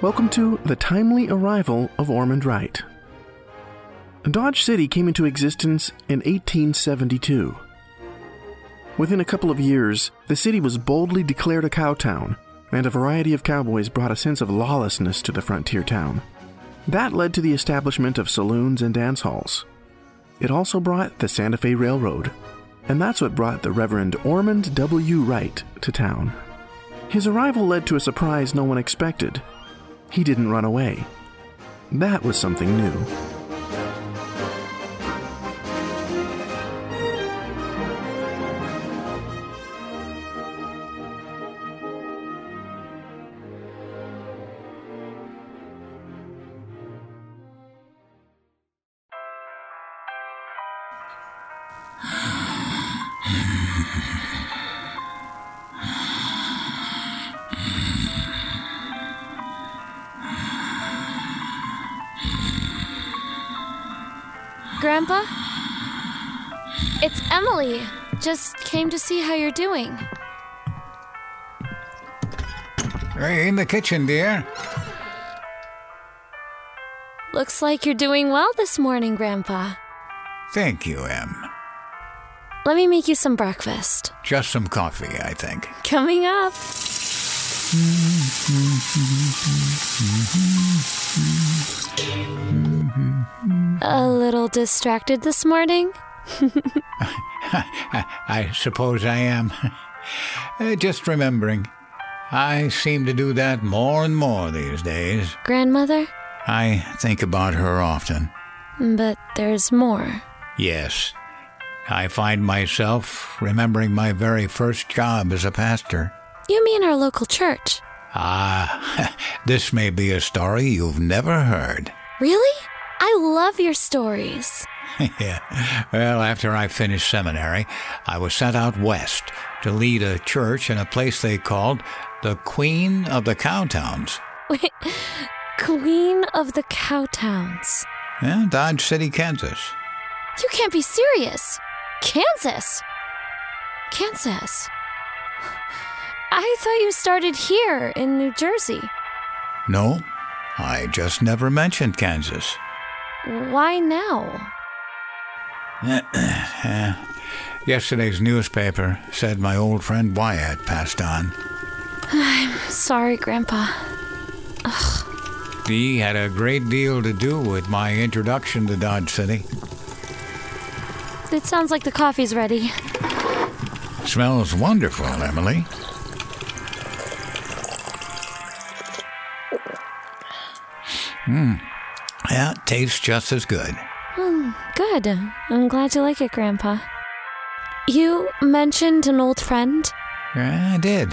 Welcome to the timely arrival of Ormond Wright. Dodge City came into existence in 1872. Within a couple of years, the city was boldly declared a cow town, and a variety of cowboys brought a sense of lawlessness to the frontier town. That led to the establishment of saloons and dance halls. It also brought the Santa Fe Railroad, and that's what brought the Reverend Ormond W. Wright to town. His arrival led to a surprise no one expected. He didn't run away. That was something new. Grandpa? It's Emily. Just came to see how you're doing. Hey, in the kitchen, dear. Looks like you're doing well this morning, Grandpa. Thank you, Em. Let me make you some breakfast. Just some coffee, I think. Coming up. A little distracted this morning? I suppose I am. Uh, Just remembering. I seem to do that more and more these days. Grandmother? I think about her often. But there's more. Yes. I find myself remembering my very first job as a pastor. You mean our local church? Ah, this may be a story you've never heard. Really? I love your stories. yeah. Well, after I finished seminary, I was sent out west to lead a church in a place they called the Queen of the Cowtowns. Wait, Queen of the Cowtowns. Yeah, Dodge City, Kansas. You can't be serious. Kansas. Kansas. I thought you started here in New Jersey. No, I just never mentioned Kansas. Why now? Yesterday's newspaper said my old friend Wyatt passed on. I'm sorry, Grandpa. He had a great deal to do with my introduction to Dodge City. It sounds like the coffee's ready. Smells wonderful, Emily. Hmm. Yeah, tastes just as good. Hmm, good. I'm glad you like it, Grandpa. You mentioned an old friend? Yeah, I did.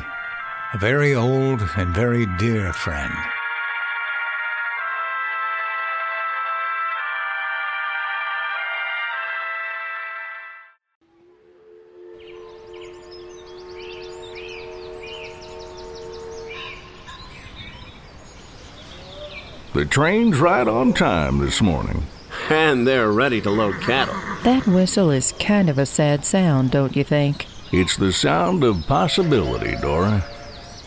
A very old and very dear friend. The train's right on time this morning. And they're ready to load cattle. That whistle is kind of a sad sound, don't you think? It's the sound of possibility, Dora.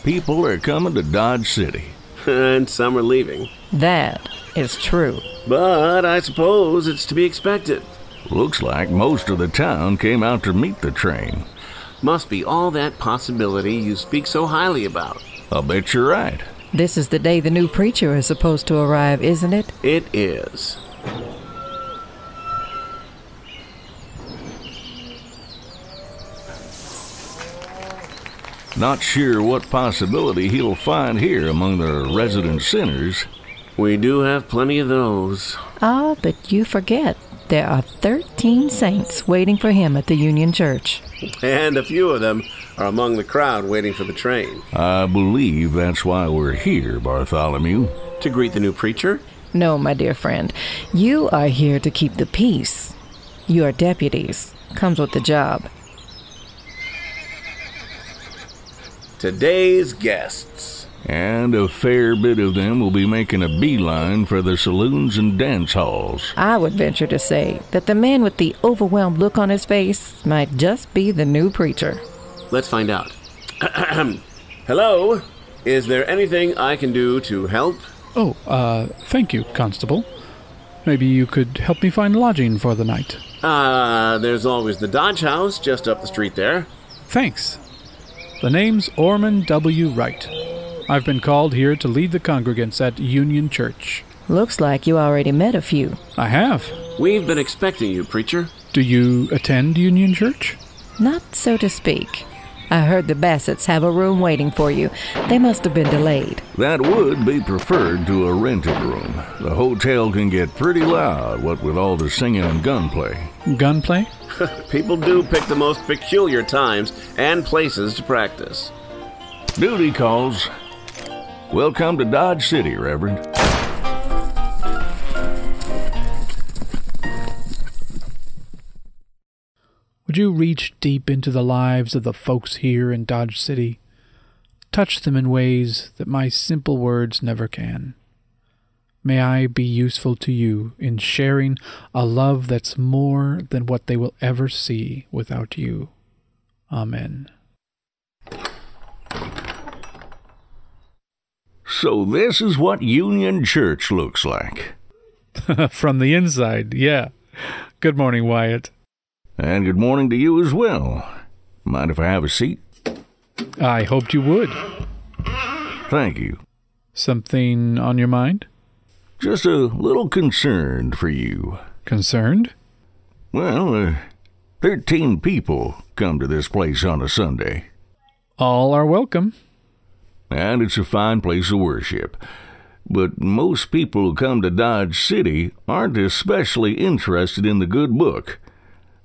People are coming to Dodge City. and some are leaving. That is true. But I suppose it's to be expected. Looks like most of the town came out to meet the train. Must be all that possibility you speak so highly about. I'll bet you're right. This is the day the new preacher is supposed to arrive, isn't it? It is. Not sure what possibility he'll find here among the resident sinners. We do have plenty of those. Ah, but you forget. There are 13 saints waiting for him at the Union Church. And a few of them are among the crowd waiting for the train. I believe that's why we're here, Bartholomew. To greet the new preacher? No, my dear friend. You are here to keep the peace. You are deputies. Comes with the job. Today's guests. And a fair bit of them will be making a beeline for the saloons and dance halls. I would venture to say that the man with the overwhelmed look on his face might just be the new preacher. Let's find out. Hello? Is there anything I can do to help? Oh, uh, thank you, Constable. Maybe you could help me find lodging for the night. Uh, there's always the Dodge House just up the street there. Thanks. The name's Ormond W. Wright. I've been called here to lead the congregants at Union Church. Looks like you already met a few. I have. We've been expecting you, preacher. Do you attend Union Church? Not so to speak. I heard the Bassetts have a room waiting for you. They must have been delayed. That would be preferred to a rented room. The hotel can get pretty loud, what with all the singing and gunplay. Gunplay? People do pick the most peculiar times and places to practice. Duty calls. Welcome to Dodge City, Reverend. Would you reach deep into the lives of the folks here in Dodge City? Touch them in ways that my simple words never can. May I be useful to you in sharing a love that's more than what they will ever see without you. Amen. So, this is what Union Church looks like. From the inside, yeah. Good morning, Wyatt. And good morning to you as well. Mind if I have a seat? I hoped you would. Thank you. Something on your mind? Just a little concerned for you. Concerned? Well, uh, 13 people come to this place on a Sunday, All are welcome. And it's a fine place of worship. But most people who come to Dodge City aren't especially interested in the good book.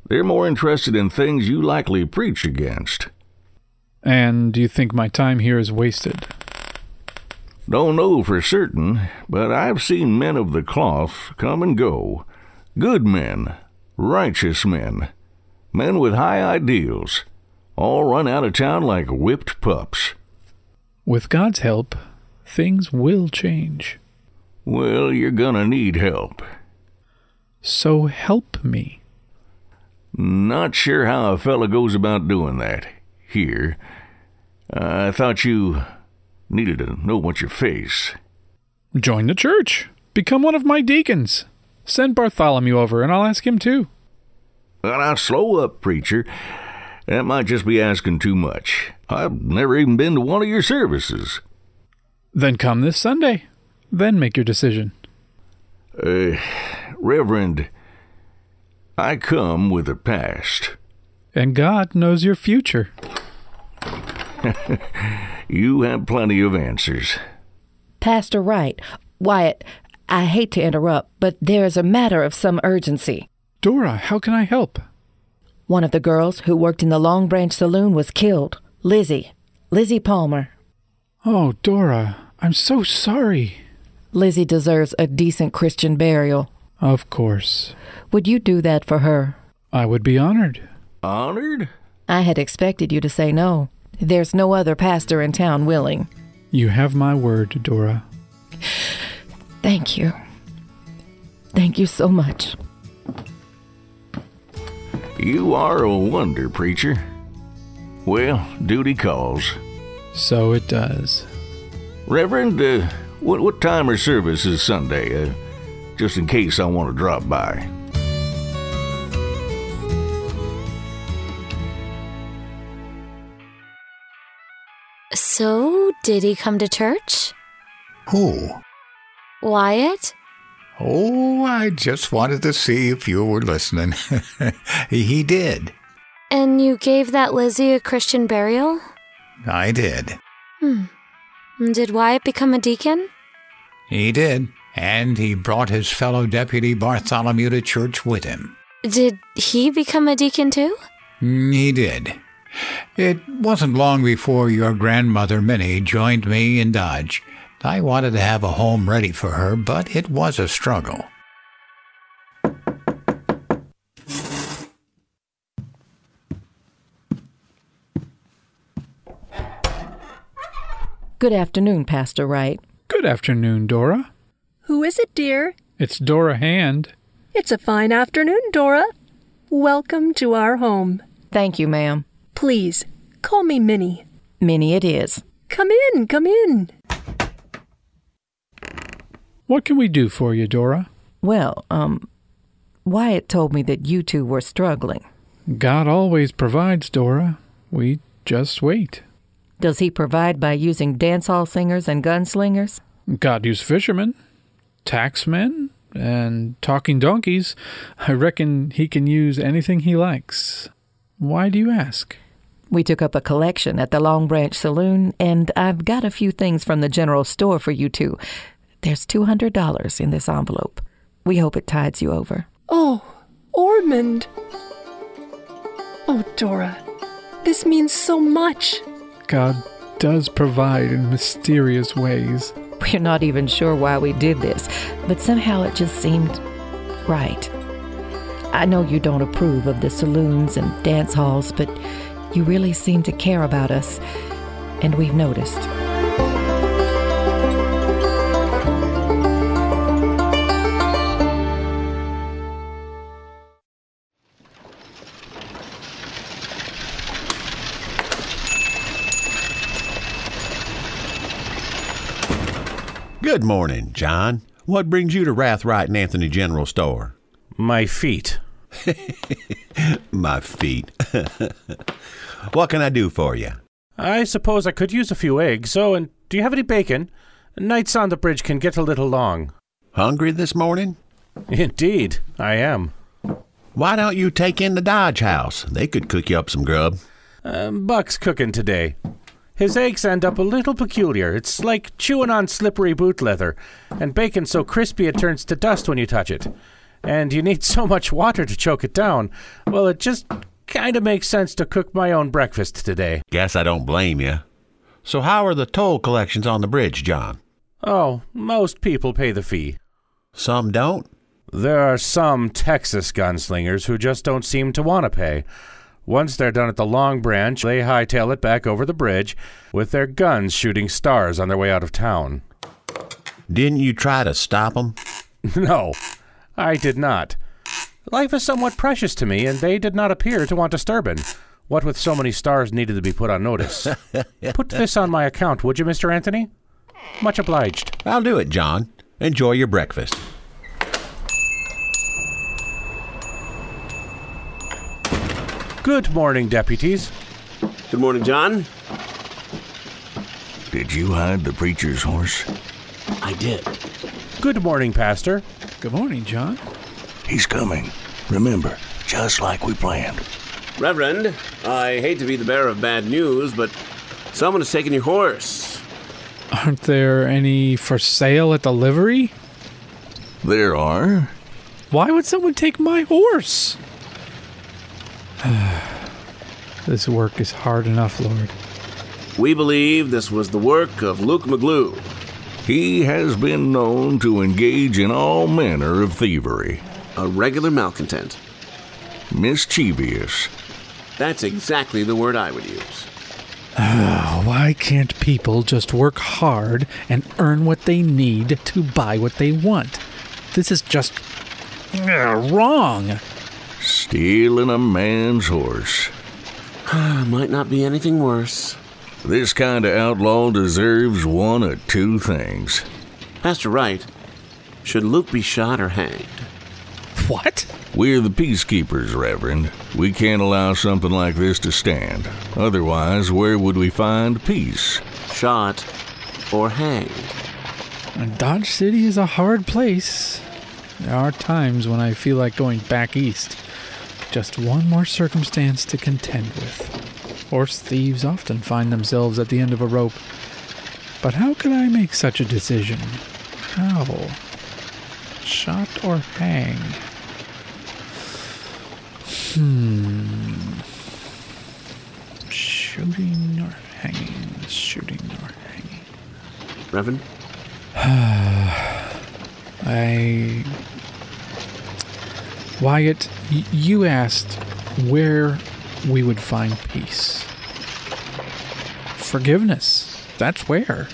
They're more interested in things you likely preach against. And do you think my time here is wasted? Don't know for certain, but I've seen men of the cloth come and go. Good men, righteous men, men with high ideals, all run out of town like whipped pups. With God's help, things will change. Well, you're gonna need help. So help me. Not sure how a fella goes about doing that. Here. I thought you needed to know what you face. Join the church. Become one of my deacons. Send Bartholomew over and I'll ask him too. Well, now, slow up, preacher. That might just be asking too much. I've never even been to one of your services. Then come this Sunday. Then make your decision. Uh, Reverend, I come with a past. And God knows your future. You have plenty of answers. Pastor Wright, Wyatt, I hate to interrupt, but there is a matter of some urgency. Dora, how can I help? One of the girls who worked in the Long Branch Saloon was killed. Lizzie. Lizzie Palmer. Oh, Dora, I'm so sorry. Lizzie deserves a decent Christian burial. Of course. Would you do that for her? I would be honored. Honored? I had expected you to say no. There's no other pastor in town willing. You have my word, Dora. Thank you. Thank you so much. You are a wonder, preacher. Well, duty calls. So it does. Reverend, uh, what, what time are services Sunday? Uh, just in case I want to drop by. So, did he come to church? Who? Wyatt? Oh, I just wanted to see if you were listening. he did. And you gave that Lizzie a Christian burial? I did. Hmm. Did Wyatt become a deacon? He did. And he brought his fellow deputy Bartholomew to church with him. Did he become a deacon too? Mm, He did. It wasn't long before your grandmother Minnie joined me in Dodge. I wanted to have a home ready for her, but it was a struggle. Good afternoon, Pastor Wright. Good afternoon, Dora. Who is it, dear? It's Dora Hand. It's a fine afternoon, Dora. Welcome to our home. Thank you, ma'am. Please, call me Minnie. Minnie it is. Come in, come in. What can we do for you, Dora? Well, um, Wyatt told me that you two were struggling. God always provides, Dora. We just wait. Does he provide by using dance hall singers and gunslingers? God used fishermen, taxmen, and talking donkeys. I reckon he can use anything he likes. Why do you ask? We took up a collection at the Long Branch Saloon, and I've got a few things from the general store for you two. There's $200 in this envelope. We hope it tides you over. Oh, Ormond. Oh, Dora, this means so much. God does provide in mysterious ways. We're not even sure why we did this, but somehow it just seemed right. I know you don't approve of the saloons and dance halls, but you really seem to care about us, and we've noticed. Good morning, John. What brings you to Rathright and Anthony General Store? My feet. My feet. what can I do for you? I suppose I could use a few eggs. Oh, and do you have any bacon? Nights on the bridge can get a little long. Hungry this morning? Indeed, I am. Why don't you take in the Dodge house? They could cook you up some grub. Uh, Buck's cooking today. His eggs end up a little peculiar. It's like chewing on slippery boot leather, and bacon so crispy it turns to dust when you touch it. And you need so much water to choke it down. Well, it just kind of makes sense to cook my own breakfast today. Guess I don't blame you. So, how are the toll collections on the bridge, John? Oh, most people pay the fee. Some don't. There are some Texas gunslingers who just don't seem to want to pay. Once they're done at the Long Branch, they hightail it back over the bridge with their guns shooting stars on their way out of town. Didn't you try to stop them? no, I did not. Life is somewhat precious to me, and they did not appear to want disturbing. What with so many stars needed to be put on notice. put this on my account, would you, Mr. Anthony? Much obliged. I'll do it, John. Enjoy your breakfast. Good morning, deputies. Good morning, John. Did you hide the preacher's horse? I did. Good morning, Pastor. Good morning, John. He's coming. Remember, just like we planned. Reverend, I hate to be the bearer of bad news, but someone has taken your horse. Aren't there any for sale at the livery? There are. Why would someone take my horse? this work is hard enough, Lord. We believe this was the work of Luke McGlue. He has been known to engage in all manner of thievery. A regular malcontent. Mischievous. That's exactly the word I would use. Why can't people just work hard and earn what they need to buy what they want? This is just uh, wrong. Stealing a man's horse. Might not be anything worse. This kind of outlaw deserves one of two things. Pastor Wright, should Luke be shot or hanged? What? We're the peacekeepers, Reverend. We can't allow something like this to stand. Otherwise, where would we find peace? Shot or hanged? Uh, Dodge City is a hard place. There are times when I feel like going back east. Just one more circumstance to contend with. Horse thieves often find themselves at the end of a rope. But how could I make such a decision? How? Shot or hang? Hmm. Shooting or hanging? Shooting or hanging? Reverend? I. Wyatt, y- you asked where we would find peace. Forgiveness. That's where.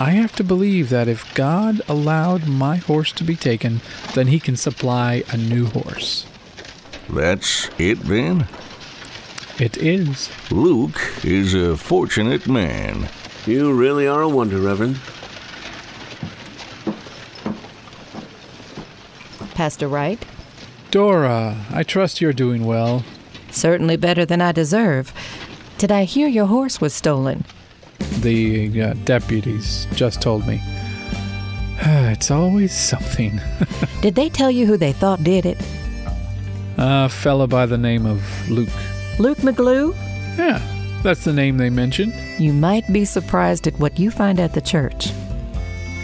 I have to believe that if God allowed my horse to be taken, then he can supply a new horse. That's it then? It is. Luke is a fortunate man. You really are a wonder, Reverend. Pastor Wright? Dora, I trust you're doing well. Certainly better than I deserve. Did I hear your horse was stolen? The uh, deputies just told me. it's always something. Did they tell you who they thought did it? A fella by the name of Luke. Luke McGlue? Yeah, that's the name they mentioned. You might be surprised at what you find at the church.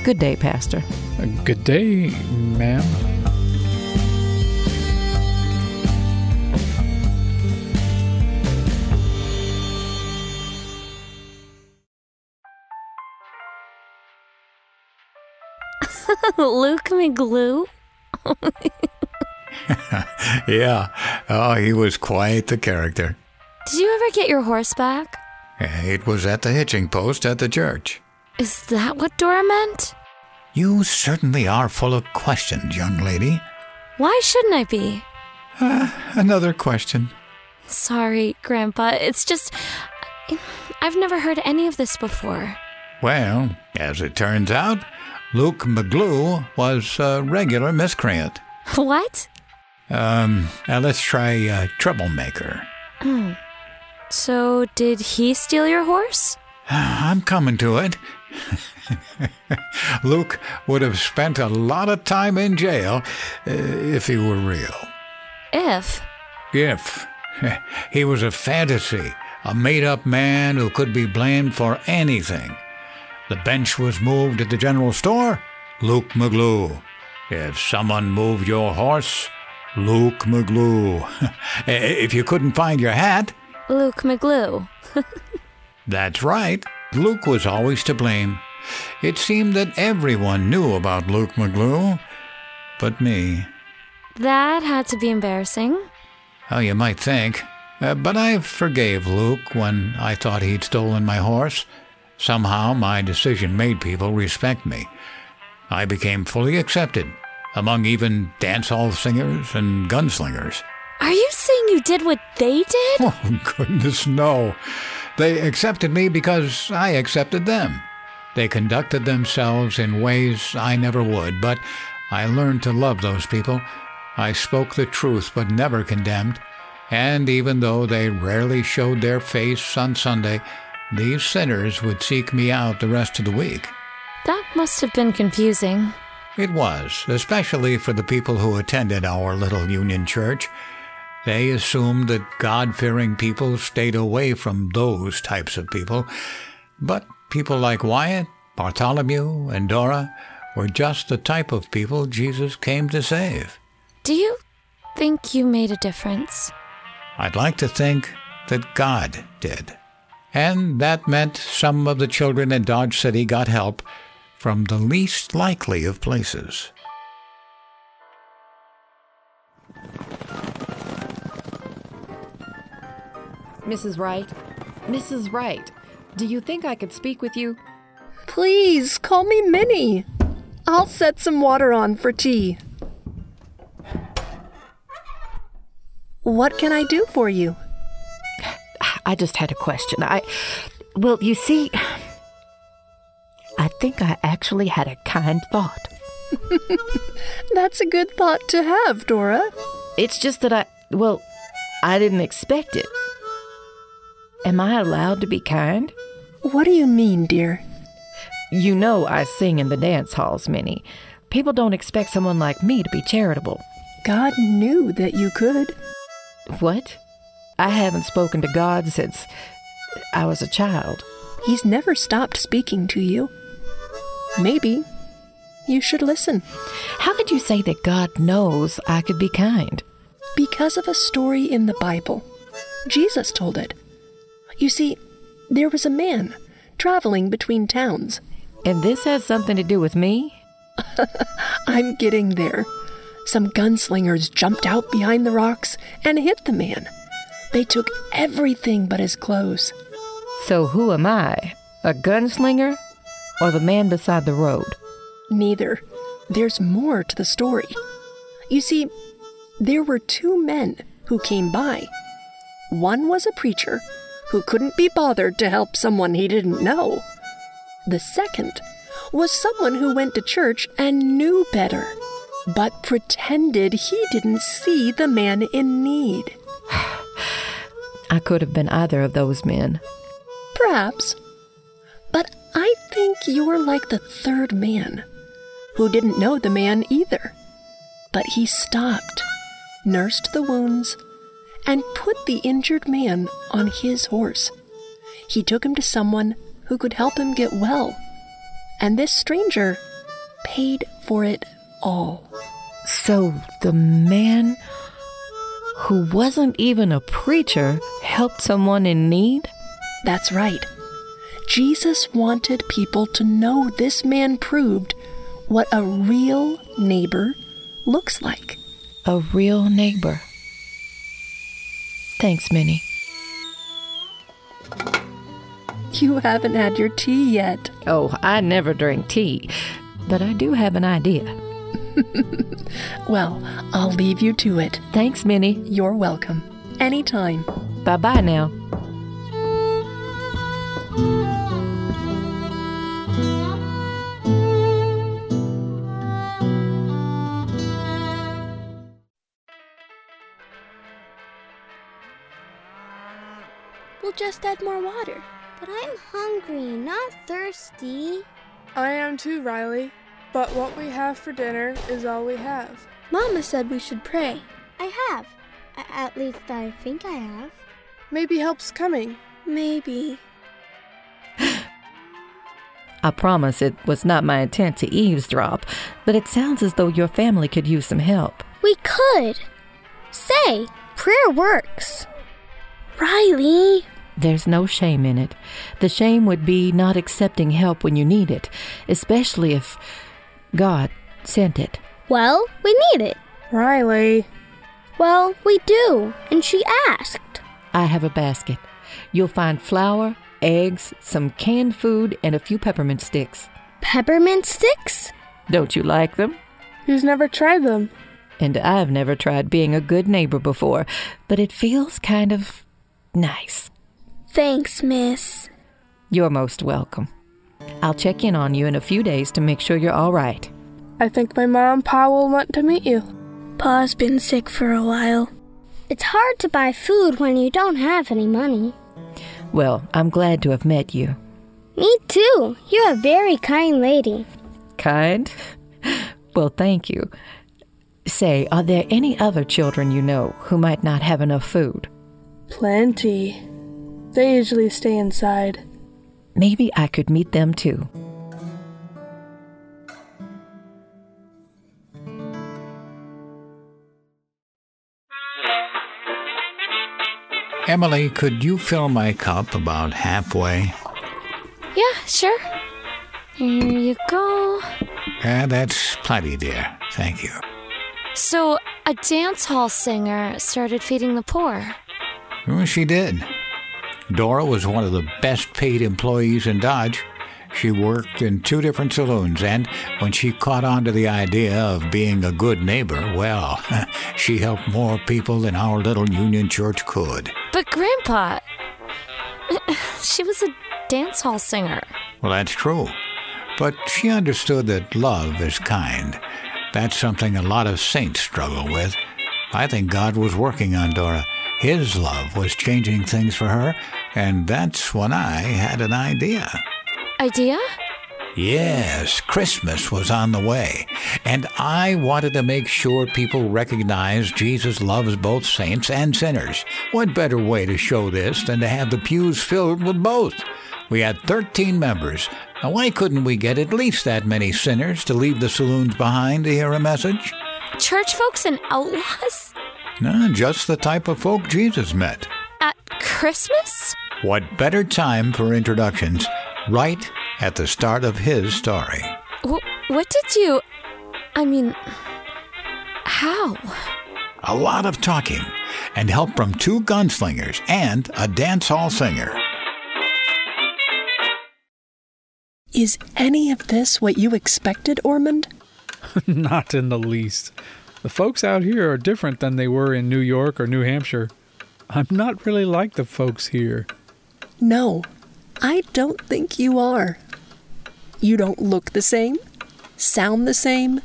Good day, Pastor. Uh, good day, ma'am. Luke McGlue? yeah. Oh, he was quite the character. Did you ever get your horse back? It was at the hitching post at the church. Is that what Dora meant? You certainly are full of questions, young lady. Why shouldn't I be? Uh, another question. Sorry, Grandpa. It's just. I've never heard any of this before. Well, as it turns out, Luke McGlue was a regular miscreant. What? Um, uh, let's try uh, troublemaker. Oh. So, did he steal your horse? I'm coming to it. Luke would have spent a lot of time in jail uh, if he were real. If? If. He was a fantasy, a made up man who could be blamed for anything. The bench was moved at the general store, Luke McGlue. If someone moved your horse, Luke McGlue. if you couldn't find your hat, Luke McGlue. That's right. Luke was always to blame. It seemed that everyone knew about Luke McGlue, but me. That had to be embarrassing. Oh, you might think. Uh, but I forgave Luke when I thought he'd stolen my horse. Somehow my decision made people respect me. I became fully accepted among even dance hall singers and gunslingers. Are you saying you did what they did? Oh, goodness, no. They accepted me because I accepted them. They conducted themselves in ways I never would, but I learned to love those people. I spoke the truth but never condemned. And even though they rarely showed their face on Sunday, these sinners would seek me out the rest of the week. That must have been confusing. It was, especially for the people who attended our little Union church. They assumed that God fearing people stayed away from those types of people. But people like Wyatt, Bartholomew, and Dora were just the type of people Jesus came to save. Do you think you made a difference? I'd like to think that God did. And that meant some of the children in Dodge City got help from the least likely of places. Mrs. Wright? Mrs. Wright, do you think I could speak with you? Please call me Minnie. I'll set some water on for tea. What can I do for you? I just had a question. I. Well, you see, I think I actually had a kind thought. That's a good thought to have, Dora. It's just that I. Well, I didn't expect it. Am I allowed to be kind? What do you mean, dear? You know I sing in the dance halls, Minnie. People don't expect someone like me to be charitable. God knew that you could. What? I haven't spoken to God since I was a child. He's never stopped speaking to you. Maybe you should listen. How could you say that God knows I could be kind? Because of a story in the Bible. Jesus told it. You see, there was a man traveling between towns. And this has something to do with me? I'm getting there. Some gunslingers jumped out behind the rocks and hit the man. They took everything but his clothes. So who am I? A gunslinger? Or the man beside the road? Neither. There's more to the story. You see, there were two men who came by. One was a preacher who couldn't be bothered to help someone he didn't know. The second was someone who went to church and knew better, but pretended he didn't see the man in need. I could have been either of those men. Perhaps. But I think you're like the third man, who didn't know the man either. But he stopped, nursed the wounds, and put the injured man on his horse. He took him to someone who could help him get well. And this stranger paid for it all. So the man who wasn't even a preacher helped someone in need? That's right. Jesus wanted people to know this man proved what a real neighbor looks like. A real neighbor. Thanks, Minnie. You haven't had your tea yet. Oh, I never drink tea, but I do have an idea. well, I'll leave you to it. Thanks, Minnie. You're welcome. Anytime. Bye bye now. We'll just add more water. But I'm hungry, not thirsty. I am too, Riley. But what we have for dinner is all we have. Mama said we should pray. I have. A- at least I think I have. Maybe help's coming. Maybe. I promise it was not my intent to eavesdrop, but it sounds as though your family could use some help. We could. Say, prayer works. Riley. There's no shame in it. The shame would be not accepting help when you need it, especially if God sent it. Well, we need it. Riley. Well, we do, and she asked. I have a basket. You'll find flour, eggs, some canned food, and a few peppermint sticks. Peppermint sticks? Don't you like them? Who's never tried them? And I've never tried being a good neighbor before, but it feels kind of nice. Thanks, miss. You're most welcome. I'll check in on you in a few days to make sure you're all right. I think my mom and pa will want to meet you. Pa's been sick for a while. It's hard to buy food when you don't have any money. Well, I'm glad to have met you. Me too. You're a very kind lady. Kind? Well, thank you. Say, are there any other children you know who might not have enough food? Plenty. They usually stay inside. Maybe I could meet them too. Emily, could you fill my cup about halfway? Yeah, sure. Here you go. Yeah, that's plenty, dear. Thank you. So, a dance hall singer started feeding the poor. Well, she did. Dora was one of the best paid employees in Dodge. She worked in two different saloons, and when she caught on to the idea of being a good neighbor, well, she helped more people than our little Union church could. But, Grandpa, she was a dance hall singer. Well, that's true. But she understood that love is kind. That's something a lot of saints struggle with. I think God was working on Dora. His love was changing things for her, and that's when I had an idea. Idea? Yes, Christmas was on the way, and I wanted to make sure people recognize Jesus loves both saints and sinners. What better way to show this than to have the pews filled with both? We had 13 members. Now, why couldn't we get at least that many sinners to leave the saloons behind to hear a message? Church folks and outlaws? No, just the type of folk Jesus met. At Christmas? What better time for introductions? Right at the start of his story. Wh- what did you. I mean. How? A lot of talking, and help from two gunslingers and a dance hall singer. Is any of this what you expected, Ormond? Not in the least. The folks out here are different than they were in New York or New Hampshire. I'm not really like the folks here. No, I don't think you are. You don't look the same, sound the same,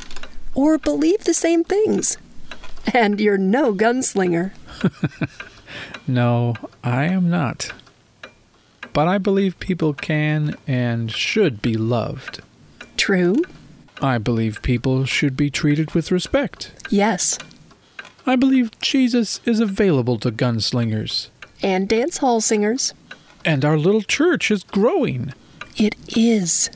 or believe the same things. And you're no gunslinger. No, I am not. But I believe people can and should be loved. True? I believe people should be treated with respect. Yes. I believe Jesus is available to gunslingers. And dance hall singers. And our little church is growing. It is.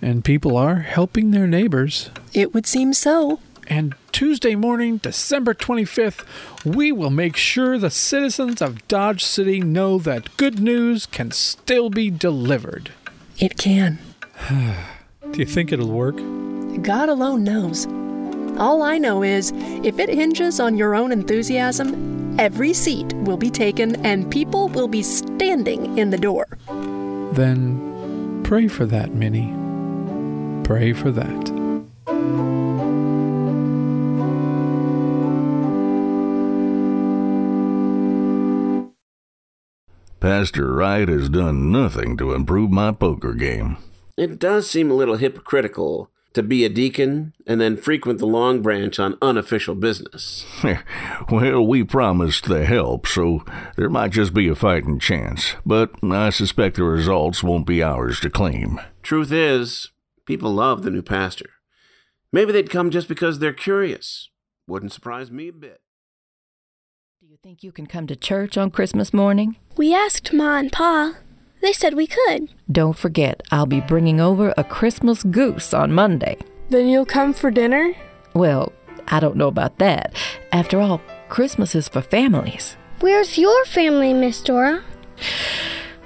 And people are helping their neighbors. It would seem so. And Tuesday morning, December 25th, we will make sure the citizens of Dodge City know that good news can still be delivered. It can. Do you think it'll work? God alone knows. All I know is if it hinges on your own enthusiasm, every seat will be taken and people will be standing in the door. Then pray for that, Minnie. Pray for that. Pastor Wright has done nothing to improve my poker game. It does seem a little hypocritical to be a deacon and then frequent the Long Branch on unofficial business. well, we promised the help, so there might just be a fighting chance, but I suspect the results won't be ours to claim. Truth is, people love the new pastor. Maybe they'd come just because they're curious. Wouldn't surprise me a bit. Do you think you can come to church on Christmas morning? We asked Ma and Pa. They said we could. Don't forget, I'll be bringing over a Christmas goose on Monday. Then you'll come for dinner? Well, I don't know about that. After all, Christmas is for families. Where's your family, Miss Dora?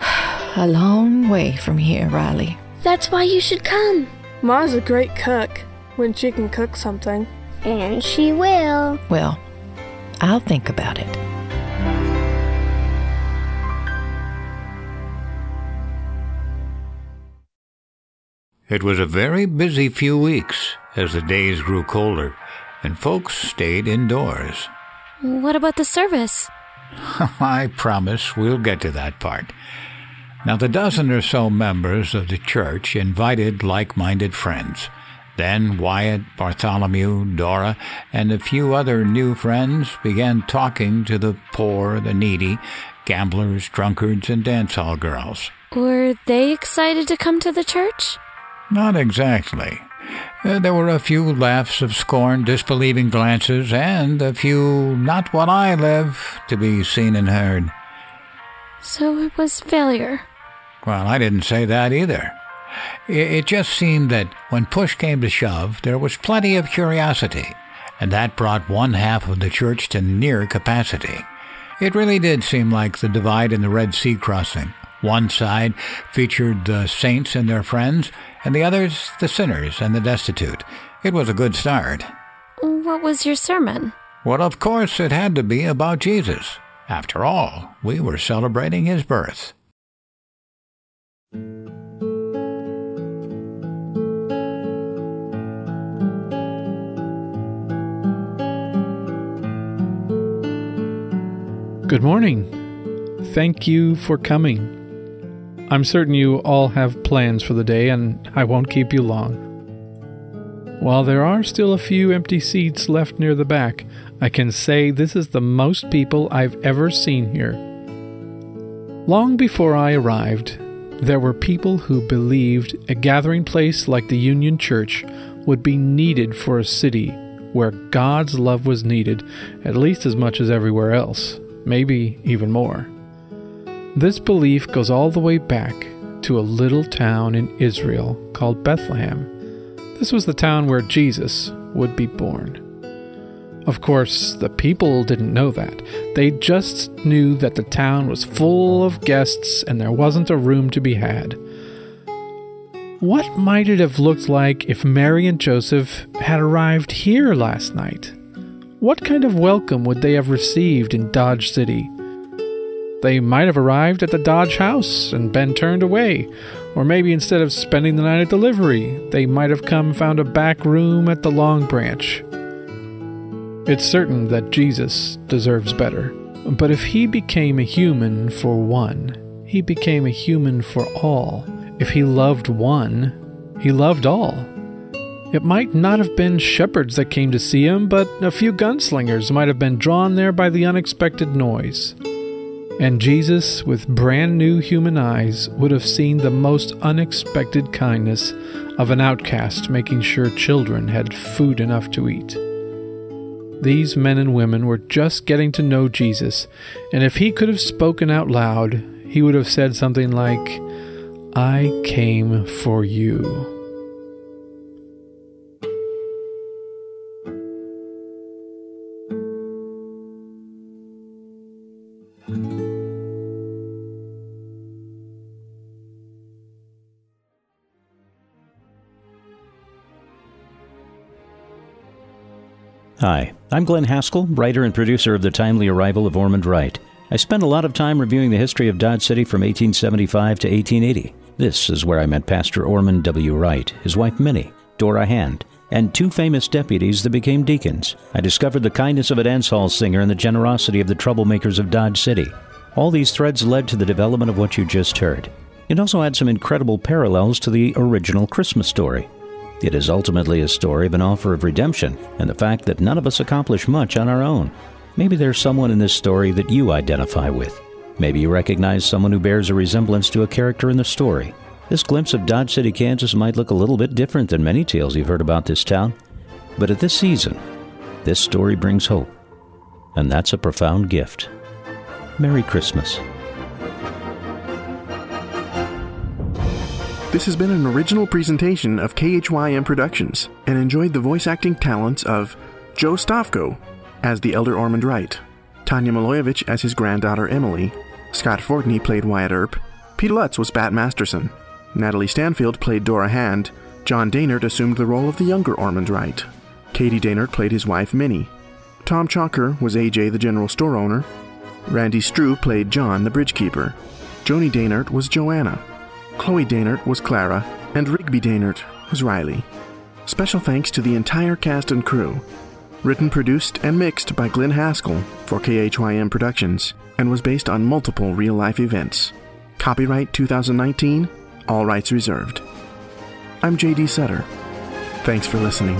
A long way from here, Riley. That's why you should come. Ma's a great cook when she can cook something. And she will. Well, I'll think about it. It was a very busy few weeks as the days grew colder and folks stayed indoors. What about the service? I promise we'll get to that part. Now, the dozen or so members of the church invited like minded friends. Then Wyatt, Bartholomew, Dora, and a few other new friends began talking to the poor, the needy, gamblers, drunkards, and dance hall girls. Were they excited to come to the church? Not exactly. Uh, there were a few laughs of scorn, disbelieving glances, and a few not what I live to be seen and heard. So it was failure. Well, I didn't say that either. It, it just seemed that when push came to shove, there was plenty of curiosity, and that brought one half of the church to near capacity. It really did seem like the divide in the Red Sea crossing. One side featured the saints and their friends, and the others the sinners and the destitute. It was a good start. What was your sermon? Well, of course, it had to be about Jesus. After all, we were celebrating his birth. Good morning. Thank you for coming. I'm certain you all have plans for the day, and I won't keep you long. While there are still a few empty seats left near the back, I can say this is the most people I've ever seen here. Long before I arrived, there were people who believed a gathering place like the Union Church would be needed for a city where God's love was needed at least as much as everywhere else, maybe even more. This belief goes all the way back to a little town in Israel called Bethlehem. This was the town where Jesus would be born. Of course, the people didn't know that. They just knew that the town was full of guests and there wasn't a room to be had. What might it have looked like if Mary and Joseph had arrived here last night? What kind of welcome would they have received in Dodge City? They might have arrived at the Dodge house and been turned away. Or maybe instead of spending the night at delivery, they might have come found a back room at the Long Branch. It's certain that Jesus deserves better. But if he became a human for one, he became a human for all. If he loved one, he loved all. It might not have been shepherds that came to see him, but a few gunslingers might have been drawn there by the unexpected noise. And Jesus, with brand new human eyes, would have seen the most unexpected kindness of an outcast making sure children had food enough to eat. These men and women were just getting to know Jesus, and if he could have spoken out loud, he would have said something like, I came for you. Hi, I'm Glenn Haskell, writer and producer of The Timely Arrival of Ormond Wright. I spent a lot of time reviewing the history of Dodge City from 1875 to 1880. This is where I met Pastor Ormond W. Wright, his wife Minnie, Dora Hand, and two famous deputies that became deacons. I discovered the kindness of a dance hall singer and the generosity of the troublemakers of Dodge City. All these threads led to the development of what you just heard. It also had some incredible parallels to the original Christmas story. It is ultimately a story of an offer of redemption and the fact that none of us accomplish much on our own. Maybe there's someone in this story that you identify with. Maybe you recognize someone who bears a resemblance to a character in the story. This glimpse of Dodge City, Kansas might look a little bit different than many tales you've heard about this town, but at this season, this story brings hope. And that's a profound gift. Merry Christmas. This has been an original presentation of KHYM Productions and enjoyed the voice acting talents of Joe Stavko as the elder Ormond Wright, Tanya Milojevic as his granddaughter Emily, Scott Fortney played Wyatt Earp, Peter Lutz was Bat Masterson, Natalie Stanfield played Dora Hand, John Daynard assumed the role of the younger Ormond Wright, Katie Daynard played his wife Minnie, Tom Chalker was AJ the general store owner, Randy Strew played John the bridge keeper, Joni Daynard was Joanna, Chloe Daynard was Clara, and Rigby Daynard was Riley. Special thanks to the entire cast and crew. Written, produced, and mixed by Glenn Haskell for KHYM Productions and was based on multiple real life events. Copyright 2019, all rights reserved. I'm JD Sutter. Thanks for listening.